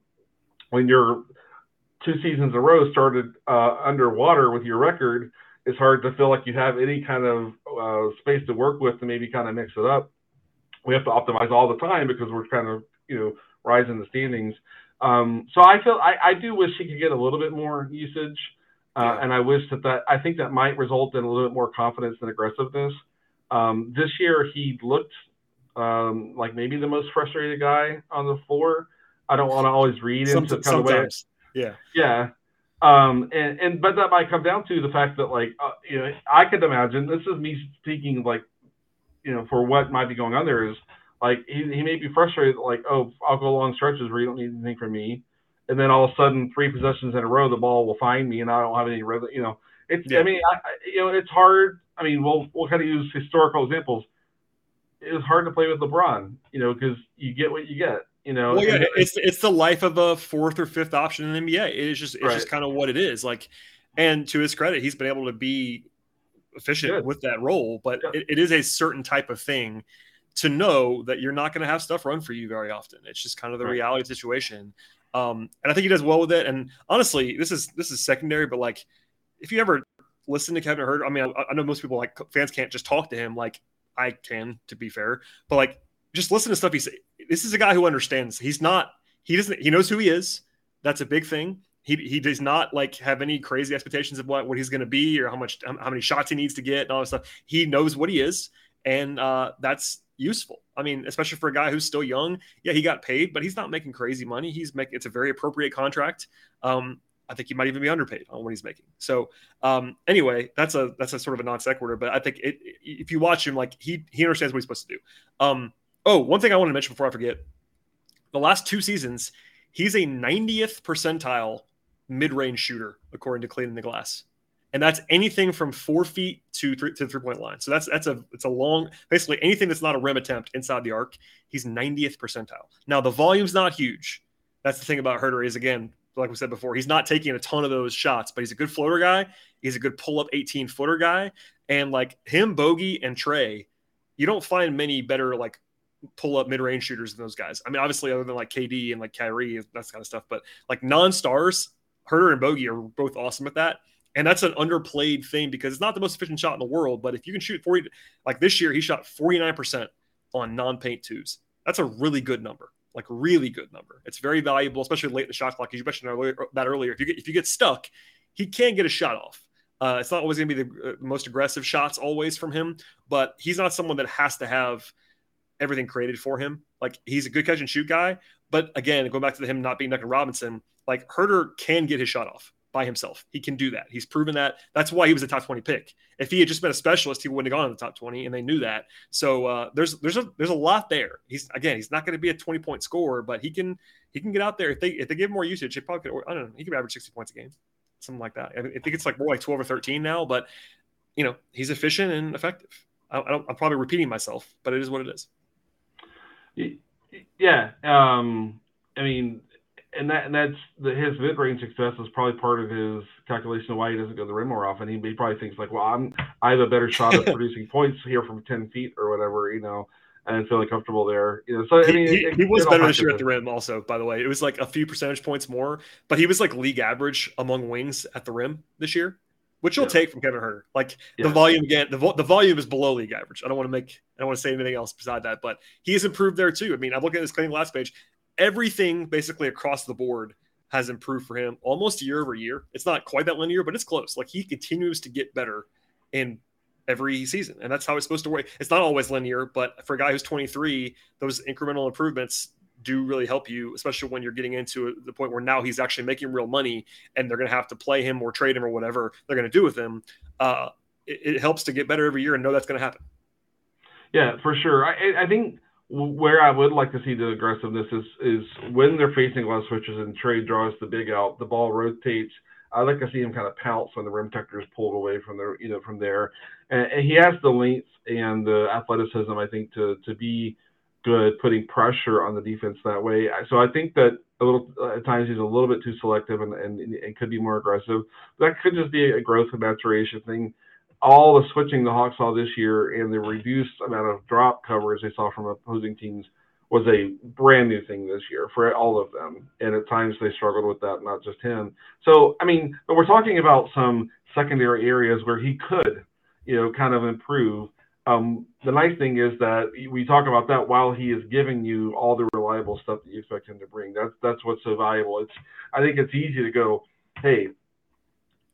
S3: when you're two seasons in a row started uh, underwater with your record, it's hard to feel like you have any kind of uh, space to work with to maybe kind of mix it up. We have to optimize all the time because we're kind of, you know, rising the standings. Um, so I feel I, I do wish he could get a little bit more usage. Uh. And I wish that that I think that might result in a little bit more confidence and aggressiveness. Um, this year he looked um, like maybe the most frustrated guy on the floor. I don't want to always read into kind sometimes. of way.
S1: Yeah.
S3: Yeah. Um, and, and but that might come down to the fact that like uh, you know I could imagine this is me speaking like you know for what might be going on there is like he, he may be frustrated like oh I'll go long stretches where you don't need anything from me and then all of a sudden, three possessions in a row, the ball will find me, and I don't have any rhythm. You know, it's. Yeah. I mean, I, you know, it's hard. I mean, we'll we'll kind of use historical examples. It was hard to play with LeBron, you know, because you get what you get. You know,
S1: well, yeah, it's it's the life of a fourth or fifth option in the NBA. It is just it's right. just kind of what it is. Like, and to his credit, he's been able to be efficient Good. with that role. But yeah. it, it is a certain type of thing to know that you're not going to have stuff run for you very often. It's just kind of the right. reality situation. Um, and I think he does well with it. And honestly, this is this is secondary, but like if you ever listen to Kevin Hurt, I mean, I, I know most people like fans can't just talk to him like I can, to be fair, but like just listen to stuff he's. This is a guy who understands. He's not. He doesn't. He knows who he is. That's a big thing. He, he does not like have any crazy expectations of what, what he's going to be or how much how many shots he needs to get and all that stuff. He knows what he is, and uh, that's useful. I mean, especially for a guy who's still young. Yeah, he got paid, but he's not making crazy money. He's making it's a very appropriate contract. Um, I think he might even be underpaid on what he's making. So um, anyway, that's a that's a sort of a non sequitur. But I think it, if you watch him, like he he understands what he's supposed to do. Um, oh, one thing I want to mention before I forget: the last two seasons, he's a 90th percentile mid range shooter according to Cleaning the Glass. and that's anything from four feet to three to the three point line. So that's that's a it's a long basically anything that's not a rim attempt inside the arc. He's 90th percentile. Now the volume's not huge. That's the thing about Huerter is again, like we said before, he's not taking a ton of those shots, but he's a good floater guy. He's a good pull up 18 footer guy, and like him, Bogey, and Trae you don't find many better like pull up mid range shooters than those guys. I mean, obviously, other than like KD and like Kyrie, that kind of stuff, but like non stars, Huerter and Bogey are both awesome at that. And that's an underplayed thing because it's not the most efficient shot in the world. But if you can shoot 40, like this year, he shot 49% on non paint twos. That's a really good number, like really good number. It's very valuable, especially late in the shot clock. As you mentioned that earlier, if you get if you get stuck, he can get a shot off. Uh, it's not always going to be the uh, most aggressive shots always from him, but he's not someone that has to have everything created for him. Like he's a good catch and shoot guy, but again, going back to him not being Duncan Robinson, like Huerter can get his shot off by himself. He can do that. He's proven that. That's why he was a top 20 pick. If he had just been a specialist, he wouldn't have gone in the top 20, and they knew that. So uh, there's there's a there's a lot there. He's again, he's not going to be a 20 point scorer, but he can he can get out there if they if they give him more usage. He probably could. I don't know. He could average 60 points a game, something like that. I, I think it's like more like 12 or 13 now, but you know he's efficient and effective. I, I don't, I'm probably repeating myself, but it is what it is.
S3: Yeah. Um, I mean, and that and that's the, his mid range success is probably part of his calculation of why he doesn't go to the rim more often. He, he probably thinks like, well, I'm I have a better shot of producing points here from ten feet or whatever, you know, and feeling comfortable there. You know, so I mean,
S1: he, it, he was better this year at the rim. Also, by the way, it was like a few percentage points more, but he was like league average among wings at the rim this year, which you'll yeah. take from Kevin Huerter. Like yeah. the volume again, the, vo- the volume is below league average. I don't want to make I don't want to say anything else beside that, but he has improved there too. I mean, I'm looking at his clean last page everything basically across the board has improved for him almost year over year. It's not quite that linear, but it's close. Like he continues to get better in every season. And that's how it's supposed to work. It's not always linear, but for a guy who's 23, those incremental improvements do really help you, especially when you're getting into the point where now he's actually making real money and they're going to have to play him or trade him or whatever they're going to do with him. Uh, it, it, helps to get better every year and know that's going to happen.
S3: Yeah, for sure. I, I think where I would like to see the aggressiveness is is when they're facing less switches and Trae draws the big out, the ball rotates. I like to see him kind of pounce when the rim protector is pulled away from the you know from there, and, and, he has the length and the athleticism I think to to be good putting pressure on the defense that way. So I think that a little at times he's a little bit too selective and and, and could be more aggressive. That could just be a growth and maturation thing all the switching the Hawks saw this year and the reduced amount of drop covers they saw from opposing teams was a brand new thing this year for all of them. And at times they struggled with that, not just him. So, I mean, but we're talking about some secondary areas where he could, you know, kind of improve. Um, the nice thing is that we talk about that while he is giving you all the reliable stuff that you expect him to bring. That's that's what's so valuable. It's I think it's easy to go, hey,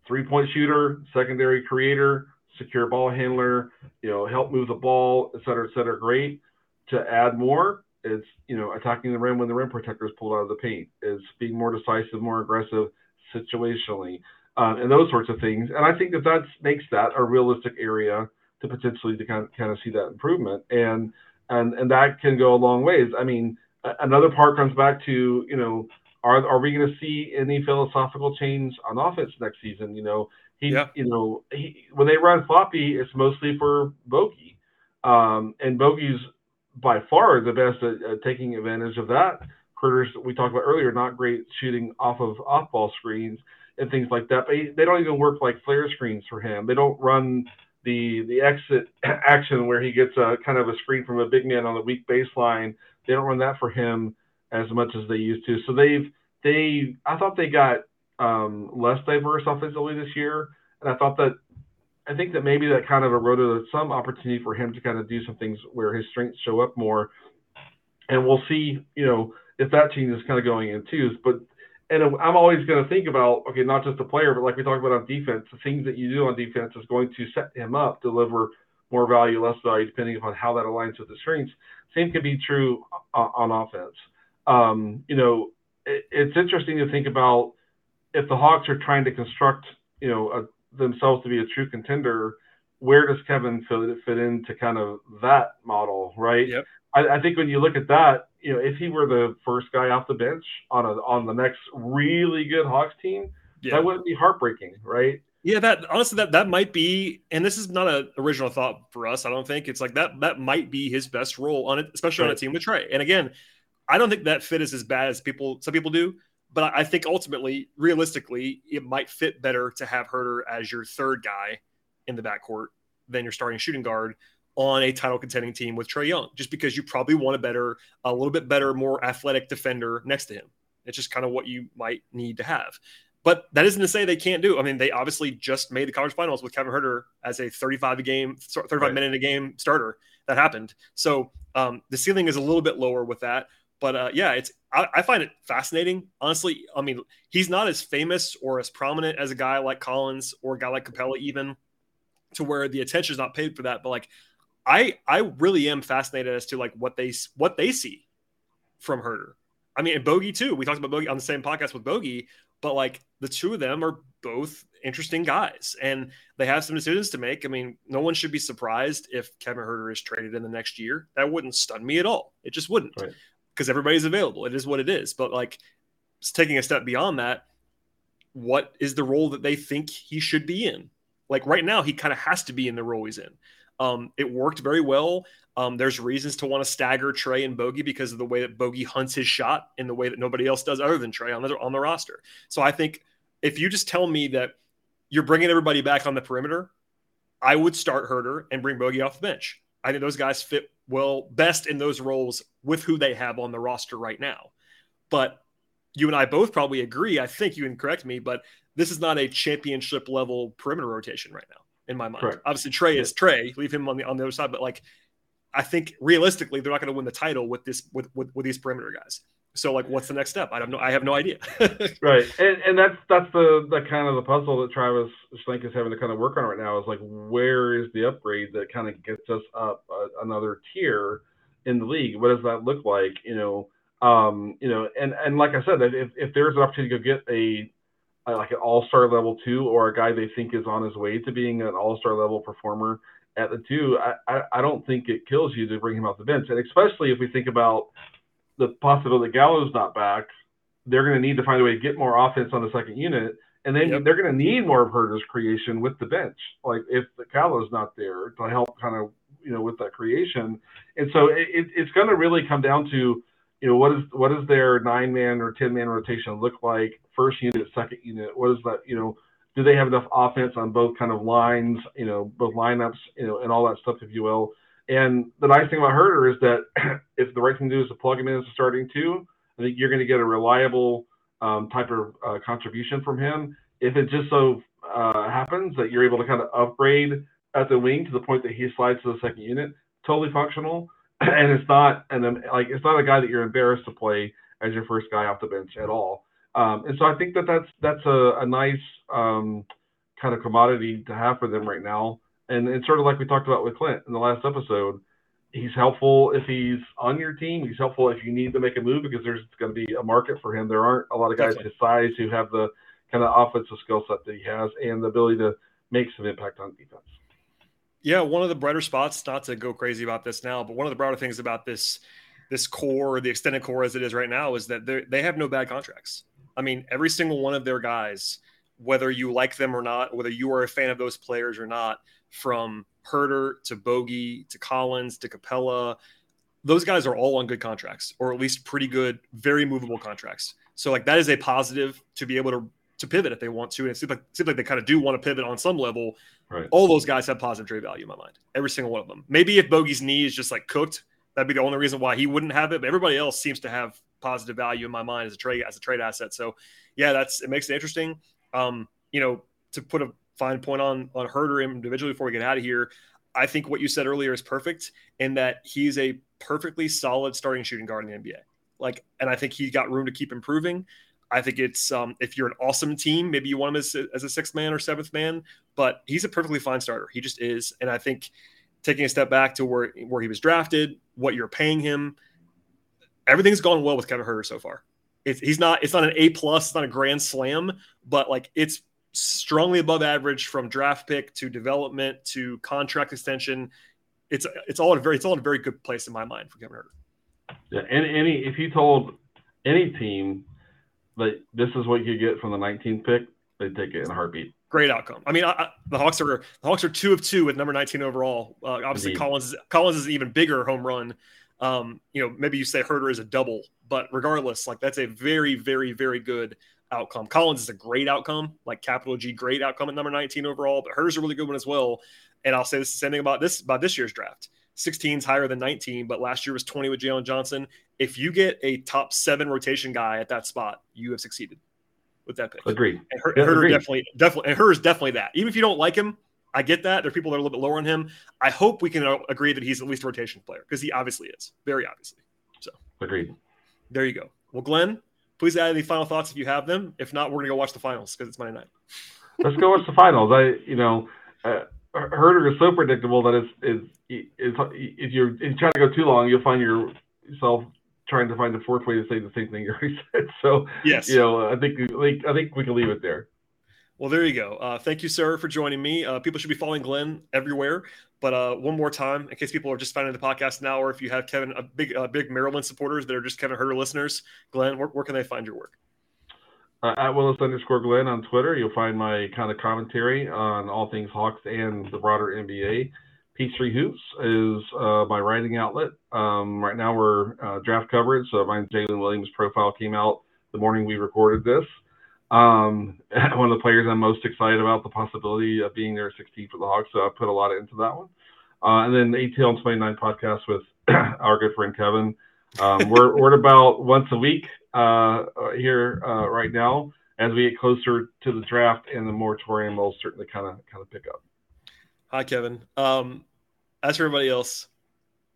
S3: three point shooter, secondary creator, secure ball handler, you know, help move the ball, et cetera, et cetera. Great. To add more, it's you know attacking the rim when the rim protector is pulled out of the paint. Is being more decisive, more aggressive situationally, uh, and those sorts of things. And I think that that makes that a realistic area to potentially to kind of, kind of see that improvement. And and and that can go a long ways. I mean, another part comes back to you know are are we going to see any philosophical change on offense next season? You know, he, yeah. you know, he, when they run floppy, it's mostly for Bogey, um, and Bogey's by far the best at, at taking advantage of that. Critters that we talked about earlier, not great shooting off of off ball screens and things like that. But he, they don't even work like flare screens for him. They don't run the the exit action where he gets a kind of a screen from a big man on the weak baseline. They don't run that for him as much as they used to. So they've they I thought they got um, less diverse offensively this year, and I thought that I think that maybe that kind of eroded some opportunity for him to kind of do some things where his strengths show up more, and we'll see, you know, if that team is kind of going in twos. But and I'm always going to think about okay, not just the player, but like we talked about on defense, the things that you do on defense is going to set him up, deliver more value, less value, depending upon how that aligns with the strengths. Same can be true on offense. Um, you know, it, it's interesting to think about if the Hawks are trying to construct, you know, a, themselves to be a true contender, where does Kevin fit, fit into kind of that model, right?
S1: Yep.
S3: I, I, think when you look at that, you know, if he were the first guy off the bench on a on the next really good Hawks team, that wouldn't be heartbreaking, right?
S1: Yeah, that honestly, that that might be, and this is not an original thought for us. I don't think it's like that. That might be his best role on it, especially right. on a team with Trae. And again, I don't think that fit is as bad as people some people do. But I think ultimately, realistically, it might fit better to have Huerter as your third guy in the backcourt than your starting shooting guard on a title contending team with Trae Young, just because you probably want a better, a little bit better, more athletic defender next to him. It's just kind of what you might need to have. But that isn't to say they can't do. I mean, they obviously just made the college finals with Kevin Huerter as a 35 a game, 35 right. minute a game starter. That happened. So um, the ceiling is a little bit lower with that. But uh, yeah, it's I, I, find it fascinating. Honestly, I mean, he's not as famous or as prominent as a guy like Collins or a guy like Capela, even to where the attention is not paid for that. But like, I I really am fascinated as to like what they what they see from Huerter. I mean, and Bogey too. We talked about Bogey on the same podcast with Bogey, but like the two of them are both interesting guys and they have some decisions to make. I mean, no one should be surprised if Kevin Huerter is traded in the next year. That wouldn't stun me at all. It just wouldn't because everybody's available. It is what it is. But like taking a step beyond that, what is the role that they think he should be in? Like right now, he kind of has to be in the role he's in. Um, it worked very well. Um, there's reasons to want to stagger Trae and Bogey because of the way that Bogey hunts his shot in the way that nobody else does other than Trae on the, on the roster. So I think if you just tell me that you're bringing everybody back on the perimeter, I would start Huerter and bring Bogey off the bench. I think those guys fit well best in those roles with who they have on the roster right now. But you and I both probably agree. I think you can correct me, but this is not a championship level perimeter rotation right now in my mind. Correct. Obviously, Trae is Trae. Leave him on the on the other side, but like I think realistically, they're not going to win the title with this with, with with these perimeter guys. So like, what's the next step? I don't know. I have no idea.
S3: right, and and that's that's the the kind of the puzzle that Travis Schlenk is having to kind of work on right now. Is like, where is the upgrade that kind of gets us up a, another tier in the league? What does that look like? You know, um, you know, and and like I said, if if there's an opportunity to go get a like an all-star level two or a guy they think is on his way to being an all-star level performer at the two, I, I, I don't think it kills you to bring him off the bench. And especially if we think about the possibility that Gallo's not back, they're going to need to find a way to get more offense on the second unit. And then yep. they're going to need more of Huerter's creation with the bench. Like if the Gallo's not there to help kind of, you know, with that creation. And so it, it's going to really come down to, you know, what is what is their nine man or ten man rotation look like? First unit, second unit. What is that? You know, do they have enough offense on both kind of lines? You know, both lineups. You know, and all that stuff, if you will. And the nice thing about Huerter is that if the right thing to do is to plug him in as a starting two, I think you're going to get a reliable um, type of uh, contribution from him. If it just so uh, happens that you're able to kind of upgrade at the wing to the point that he slides to the second unit, totally functional and it's not and like it's not a guy that you're embarrassed to play as your first guy off the bench at all. Um, and so I think that that's that's a, a nice um, kind of commodity to have for them right now. And it's sort of like we talked about with Clint in the last episode. He's helpful if he's on your team. He's helpful if you need to make a move because there's going to be a market for him. There aren't a lot of guys Definitely. his size who have the kind of offensive skill set that he has and the ability to make some impact on defense.
S1: Yeah, one of the brighter spots, not to go crazy about this now, but one of the broader things about this this core, the extended core as it is right now, is that they have no bad contracts. I mean, every single one of their guys, whether you like them or not, whether you are a fan of those players or not, from Huerter to Bogey to Collins to Capela. those guys are all on good contracts, or at least pretty good, very movable contracts. So like that is a positive to be able to to pivot if they want to. And it seems like, seems like they kind of do want to pivot on some level. Right. All those guys have positive trade value in my mind. Every single one of them. Maybe if Bogey's knee is just like cooked, that'd be the only reason why he wouldn't have it. But everybody else seems to have positive value in my mind as a trade as a trade asset. So yeah, that's it makes it interesting. Um, you know, to put a fine point on on Huerter individually before we get out of here, I think what you said earlier is perfect in that he's a perfectly solid starting shooting guard in the NBA. Like, and I think he's got room to keep improving. I think it's um, if you're an awesome team, maybe you want him as, as a sixth man or seventh man, but he's a perfectly fine starter. He just is. And I think taking a step back to where, where he was drafted, what you're paying him, everything's gone well with Kevin Huerter so far. It's, he's not, it's not an A plus, it's not a grand slam, but like it's strongly above average from draft pick to development to contract extension. It's, it's all in a very, it's all in a very good place in my mind for Kevin Huerter.
S3: Yeah. And any, if you told any team that this is what you get from the 19th pick, they'd take it in a heartbeat.
S1: Great outcome. I mean, I, I, the Hawks are the Hawks are two of two with number 19 overall. Uh, obviously, Indeed. Collins is, Collins is an even bigger home run. Um, you know, maybe you say Huerter is a double, but regardless, like that's a very, very, very good outcome. Collins is a great outcome, like capital G, great outcome at number 19 overall, but hers a really good one as well. And I'll say this the same thing about this about this year's draft. 16 is higher than 19, but last year was 20 with Jalen Johnson. If you get a top seven rotation guy at that spot, you have succeeded with that pick.
S3: Agreed.
S1: And her, yeah, her agreed. definitely, definitely, and her is definitely that. Even if you don't like him, I get that. There are people that are a little bit lower on him. I hope we can agree that he's at least a rotation player because he obviously is, very obviously. So
S3: agreed.
S1: There you go. Well, Glenn, please add any final thoughts if you have them. If not, we're gonna go watch the finals because it's Monday night.
S3: Let's go watch the finals. I, you know, uh, Huerter is so predictable that it's, it's, it's, if you're trying to go too long, you'll find yourself trying to find the fourth way to say the same thing you already said. So yes, you know, I think like I think we can leave it there.
S1: Well, there you go. Uh, thank you, sir, for joining me. Uh, people should be following Glenn everywhere. But uh, one more time, in case people are just finding the podcast now, or if you have Kevin, a big, uh, big Maryland supporters that are just Kevin Huerter listeners, Glenn, where, where can they find your work?
S3: Uh, at Willis underscore Glenn on Twitter, you'll find my kind of commentary on all things Hawks and the broader NBA. Peachtree Hoops is uh, my writing outlet. Um, right now we're draft coverage. So my Jalen Williams profile came out the morning we recorded this. Um, one of the players I'm most excited about the possibility of being there 16 for the Hawks. So I put a lot into that one. Uh, and then ATL and 29 podcast with our good friend Kevin. Um, we're, we're about once a week uh, here uh, right now. As we get closer to the draft and the moratorium will certainly kind of kind of pick up.
S1: Hi, Kevin. Um, as for everybody else,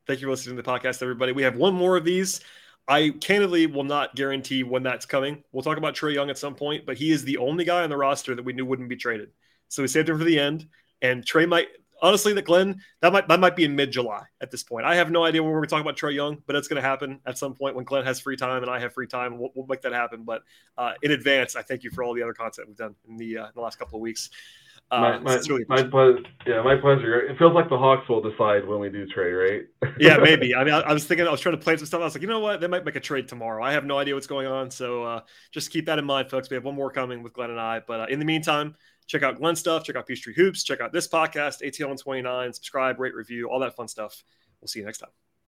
S1: thank you for listening to the podcast, everybody. We have one more of these. I candidly will not guarantee when that's coming. We'll talk about Trae Young at some point, but he is the only guy on the roster that we knew wouldn't be traded. So we saved him for the end. And Trae might honestly that Glenn, that might that might be in mid-July at this point. I have no idea when we're going to talk about Trae Young, but it's going to happen at some point when Glenn has free time and I have free time. We'll, we'll make that happen. But uh, in advance, I thank you for all the other content we've done in the, uh, in the last couple of weeks.
S3: Uh, my, my, really my pleasure. Yeah, my pleasure. It feels like the Hawks will decide when we do trade, right?
S1: yeah, maybe. I mean, I, I, was thinking, I was trying to plan some stuff. I was like, you know what? They might make a trade tomorrow. I have no idea what's going on. So uh, just keep that in mind, folks. We have one more coming with Glenn and I. But uh, in the meantime, check out Glenn stuff, check out Peachtree Hoops, check out this podcast, ATL 129, subscribe, rate, review, all that fun stuff. We'll see you next time.